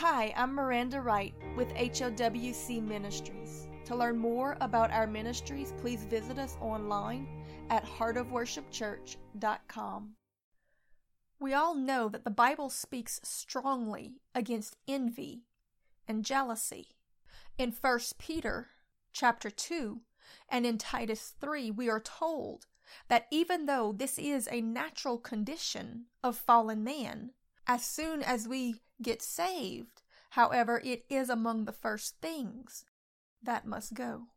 Hi, I'm Miranda Wright with HOWC Ministries. To learn more about our ministries, please visit us online at heartofworshipchurch.com. We all know that the Bible speaks strongly against envy and jealousy. In 1 Peter chapter 2 and in Titus 3, we are told that even though this is a natural condition of fallen man, as soon as we get saved, however, it is among the first things that must go.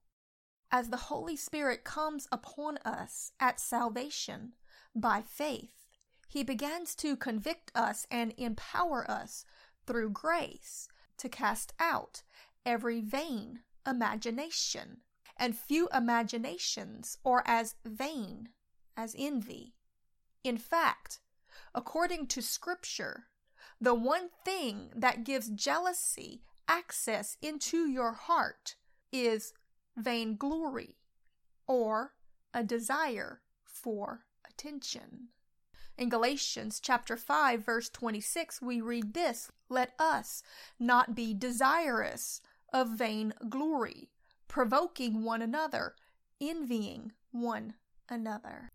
As the Holy Spirit comes upon us at salvation by faith, he begins to convict us and empower us through grace to cast out every vain imagination. And few imaginations are as vain as envy. In fact, according to Scripture, the one thing that gives jealousy access into your heart is vainglory or a desire for attention. In Galatians chapter 5 verse 26 we read this, let us not be desirous of vain glory, provoking one another, envying one another.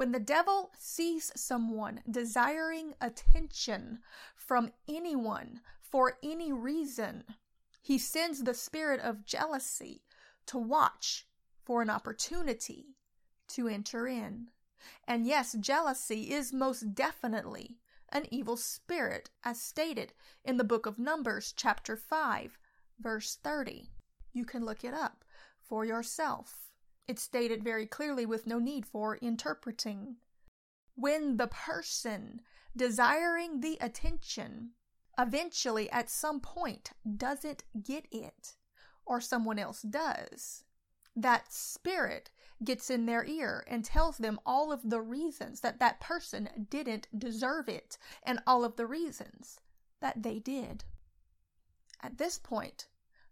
When the devil sees someone desiring attention from anyone for any reason, he sends the spirit of jealousy to watch for an opportunity to enter in. And yes, jealousy is most definitely an evil spirit, as stated in the book of Numbers, chapter 5, verse 30. You can look it up for yourself. It's stated very clearly with no need for interpreting. When the person desiring the attention eventually at some point doesn't get it, or someone else does, that spirit gets in their ear and tells them all of the reasons that that person didn't deserve it and all of the reasons that they did. At this point,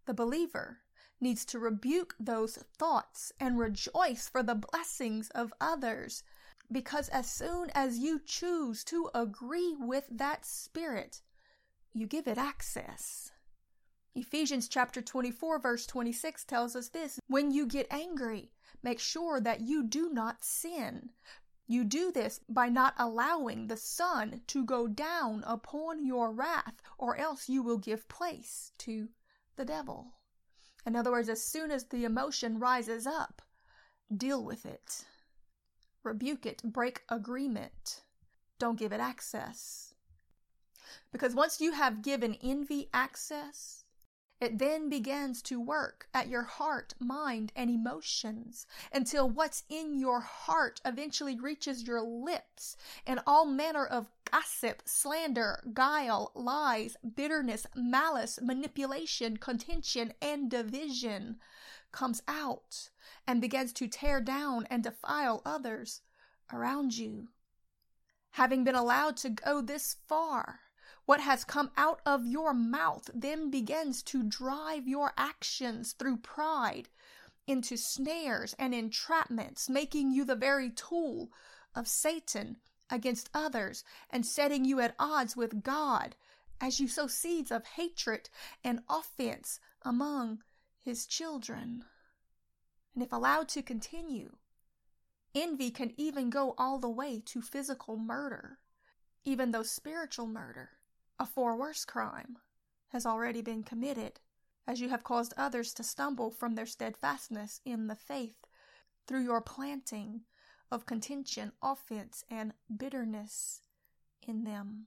the believer needs to rebuke those thoughts and rejoice for the blessings of others. Because as soon as you choose to agree with that spirit, you give it access. Ephesians chapter 24 verse 26 tells us this, when you get angry, make sure that you do not sin. You do this by not allowing the sun to go down upon your wrath, or else you will give place to the devil. In other words, as soon as the emotion rises up, deal with it. Rebuke it, break agreement. Don't give it access. Because once you have given envy access, it then begins to work at your heart, mind, and emotions until what's in your heart eventually reaches your lips, and all manner of gossip, slander, guile, lies, bitterness, malice, manipulation, contention, and division comes out and begins to tear down and defile others around you. Having been allowed to go this far, what has come out of your mouth then begins to drive your actions through pride into snares and entrapments, making you the very tool of Satan against others and setting you at odds with God as you sow seeds of hatred and offense among his children. And if allowed to continue, envy can even go all the way to physical murder, even though spiritual murder a far worse crime has already been committed, as you have caused others to stumble from their steadfastness in the faith through your planting of contention, offense, and bitterness in them.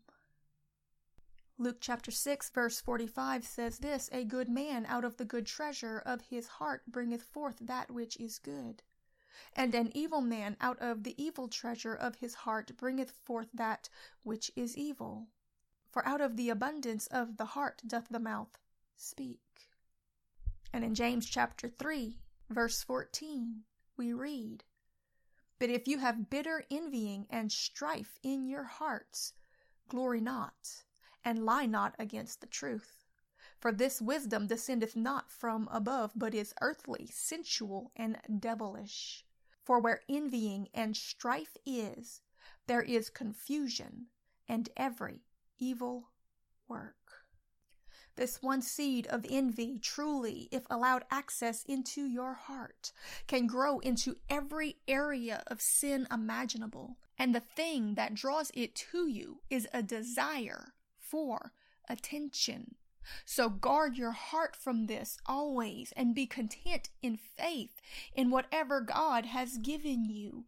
Luke chapter 6, verse 45 says this A good man out of the good treasure of his heart bringeth forth that which is good. And an evil man out of the evil treasure of his heart bringeth forth that which is evil for out of the abundance of the heart doth the mouth speak. And in James chapter 3, verse 14, we read, But if you have bitter envying and strife in your hearts, glory not, and lie not against the truth. For this wisdom descendeth not from above, but is earthly, sensual, and devilish. For where envying and strife is, there is confusion and every evil work. This one seed of envy, truly, if allowed access into your heart, can grow into every area of sin imaginable. And the thing that draws it to you is a desire for attention. So guard your heart from this always and be content in faith in whatever God has given you,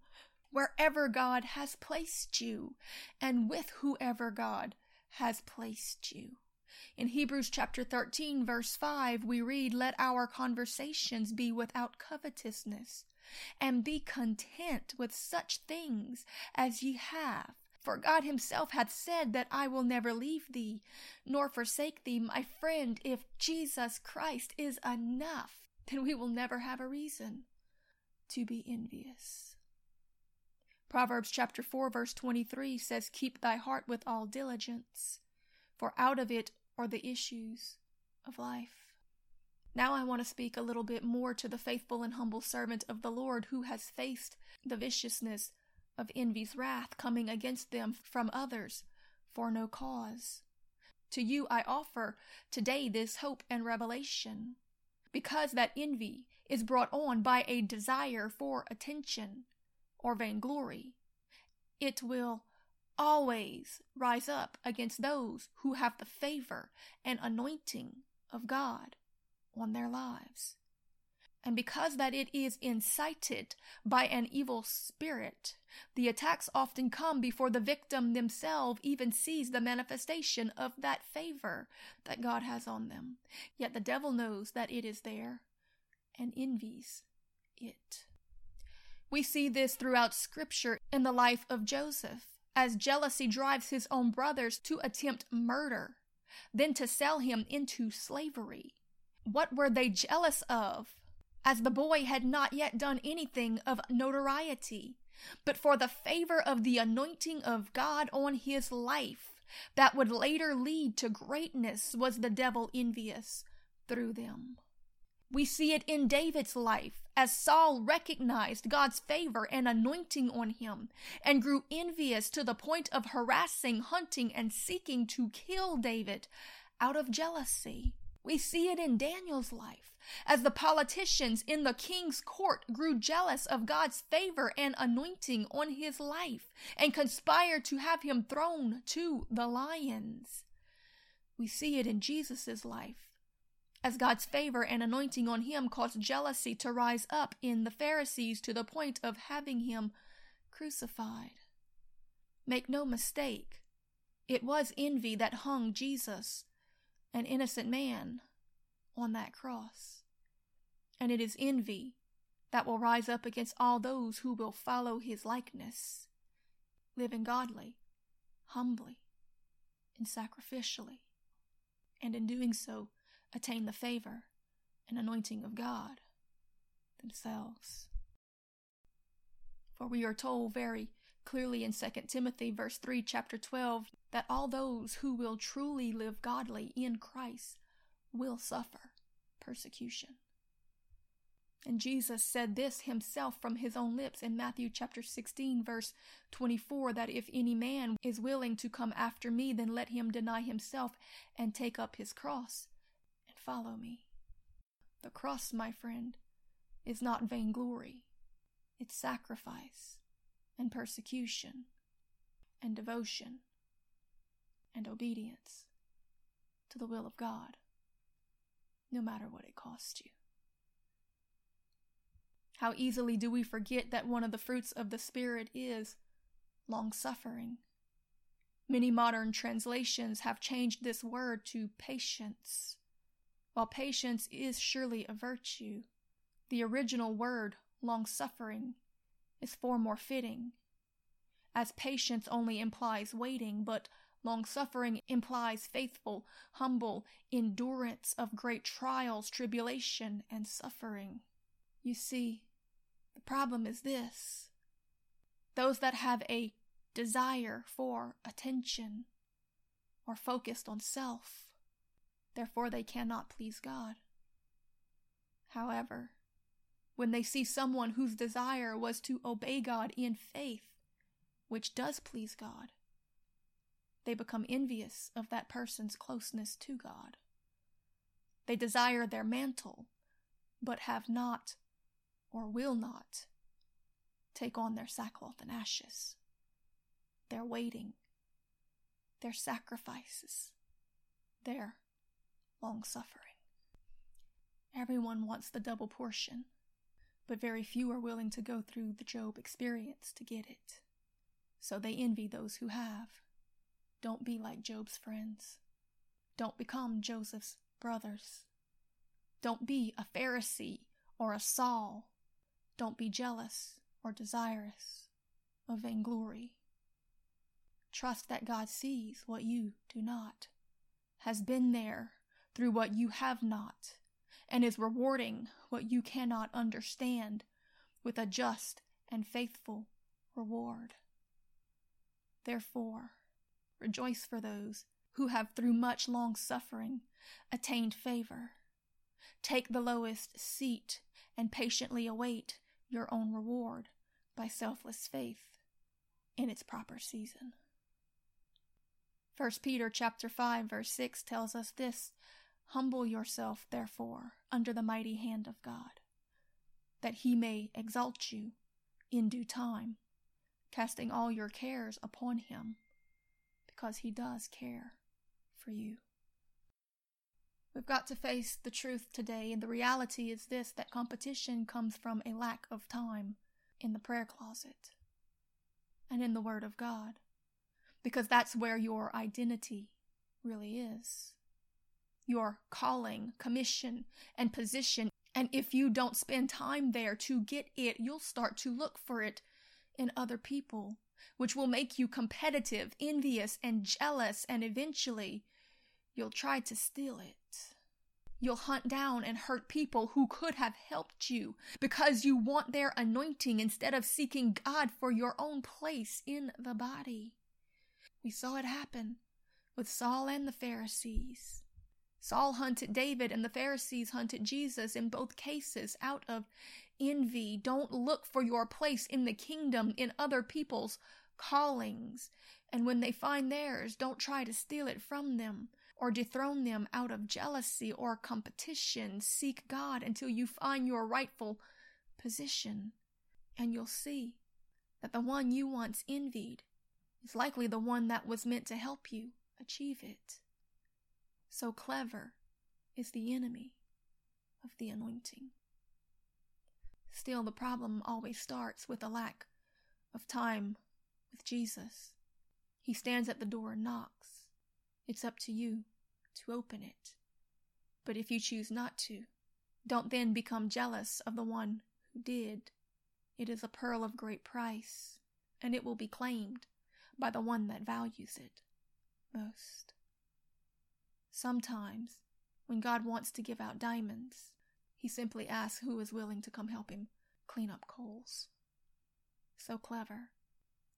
wherever God has placed you, and with whoever God has placed you. In Hebrews chapter 13, verse 5, we read, Let our conversations be without covetousness, and be content with such things as ye have. For God himself hath said that I will never leave thee, nor forsake thee. My friend, if Jesus Christ is enough, then we will never have a reason to be envious. Proverbs chapter 4 verse 23 says, Keep thy heart with all diligence, for out of it are the issues of life. Now I want to speak a little bit more to the faithful and humble servant of the Lord who has faced the viciousness of envy's wrath coming against them from others for no cause. To you I offer today this hope and revelation, because that envy is brought on by a desire for attention or vainglory. It will always rise up against those who have the favor and anointing of God on their lives. And because that it is incited by an evil spirit, the attacks often come before the victim themselves even sees the manifestation of that favor that God has on them. Yet the devil knows that it is there and envies it. We see this throughout scripture in the life of Joseph, as jealousy drives his own brothers to attempt murder, then to sell him into slavery. What were they jealous of? As the boy had not yet done anything of notoriety, but for the favor of the anointing of God on his life that would later lead to greatness was the devil envious through them. We see it in David's life as Saul recognized God's favor and anointing on him and grew envious to the point of harassing, hunting, and seeking to kill David out of jealousy. We see it in Daniel's life as the politicians in the king's court grew jealous of God's favor and anointing on his life and conspired to have him thrown to the lions. We see it in Jesus' life as God's favor and anointing on him caused jealousy to rise up in the Pharisees to the point of having him crucified. Make no mistake, it was envy that hung Jesus, an innocent man, on that cross. And it is envy that will rise up against all those who will follow his likeness, living godly, humbly, and sacrificially, and in doing so, attain the favor and anointing of God themselves. For we are told very clearly in 2 Timothy verse 3 chapter 12 that all those who will truly live godly in Christ will suffer persecution. And Jesus said this himself from his own lips in Matthew chapter 16 verse 24 that if any man is willing to come after me then let him deny himself and take up his cross follow me. The cross, my friend, is not vainglory, it's sacrifice and persecution and devotion and obedience to the will of God, no matter what it costs you. How easily do we forget that one of the fruits of the Spirit is long suffering? Many modern translations have changed this word to patience while patience is surely a virtue, the original word, long suffering, is far more fitting, as patience only implies waiting, but long suffering implies faithful, humble endurance of great trials, tribulation, and suffering. You see, the problem is this. Those that have a desire for attention are focused on self Therefore, they cannot please God. However, when they see someone whose desire was to obey God in faith, which does please God, they become envious of that person's closeness to God They desire their mantle, but have not or will not take on their sackcloth and ashes. Their waiting, their sacrifices, their long suffering. Everyone wants the double portion, but very few are willing to go through the Job experience to get it. So they envy those who have. Don't be like Job's friends. Don't become Joseph's brothers. Don't be a Pharisee or a Saul. Don't be jealous or desirous of vainglory. Trust that God sees what you do not, has been there through what you have not, and is rewarding what you cannot understand with a just and faithful reward. Therefore, rejoice for those who have through much long suffering attained favor. Take the lowest seat and patiently await your own reward by selfless faith in its proper season. 1 Peter chapter 5 verse 6 tells us this, humble yourself therefore under the mighty hand of God, that he may exalt you in due time, casting all your cares upon him, because he does care for you. We've got to face the truth today, and the reality is this that competition comes from a lack of time in the prayer closet and in the Word of God, because that's where your identity really is. Your calling, commission, and position. And if you don't spend time there to get it, you'll start to look for it in other people, which will make you competitive, envious, and jealous, and eventually you'll try to steal it. You'll hunt down and hurt people who could have helped you because you want their anointing instead of seeking God for your own place in the body. We saw it happen with Saul and the Pharisees. Saul hunted David and the Pharisees hunted Jesus in both cases out of envy. Don't look for your place in the kingdom in other people's callings. And when they find theirs, don't try to steal it from them or dethrone them out of jealousy or competition. Seek God until you find your rightful position, and you'll see that the one you once envied is likely the one that was meant to help you achieve it. So clever is the enemy of the anointing. Still, the problem always starts with a lack of time with Jesus. He stands at the door and knocks. It's up to you to open it. But if you choose not to, don't then become jealous of the one who did. It is a pearl of great price, and it will be claimed by the one that values it most. Sometimes, when God wants to give out diamonds, he simply asks who is willing to come help him clean up coals. So clever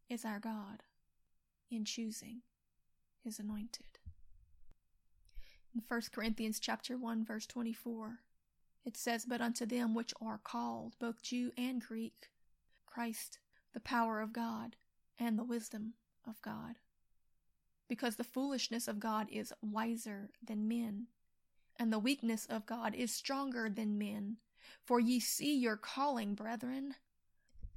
is our God in choosing his anointed. In 1 Corinthians chapter 1 verse 24, it says, But unto them which are called, both Jew and Greek, Christ, the power of God, and the wisdom of God. Because the foolishness of God is wiser than men, and the weakness of God is stronger than men. For ye see your calling, brethren,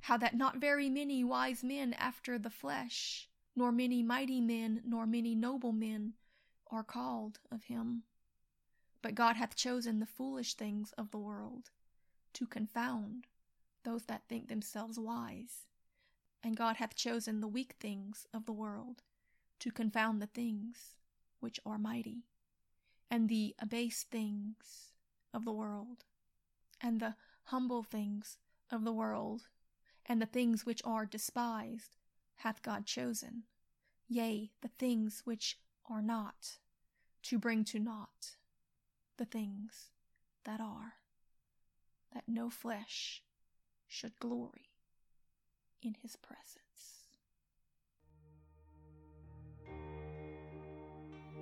how that not very many wise men after the flesh, nor many mighty men, nor many noble men, are called of him. But God hath chosen the foolish things of the world to confound those that think themselves wise. And God hath chosen the weak things of the world to confound the things which are mighty, and the abased things of the world, and the humble things of the world, and the things which are despised hath God chosen, yea, the things which are not, to bring to naught the things that are, that no flesh should glory in his presence.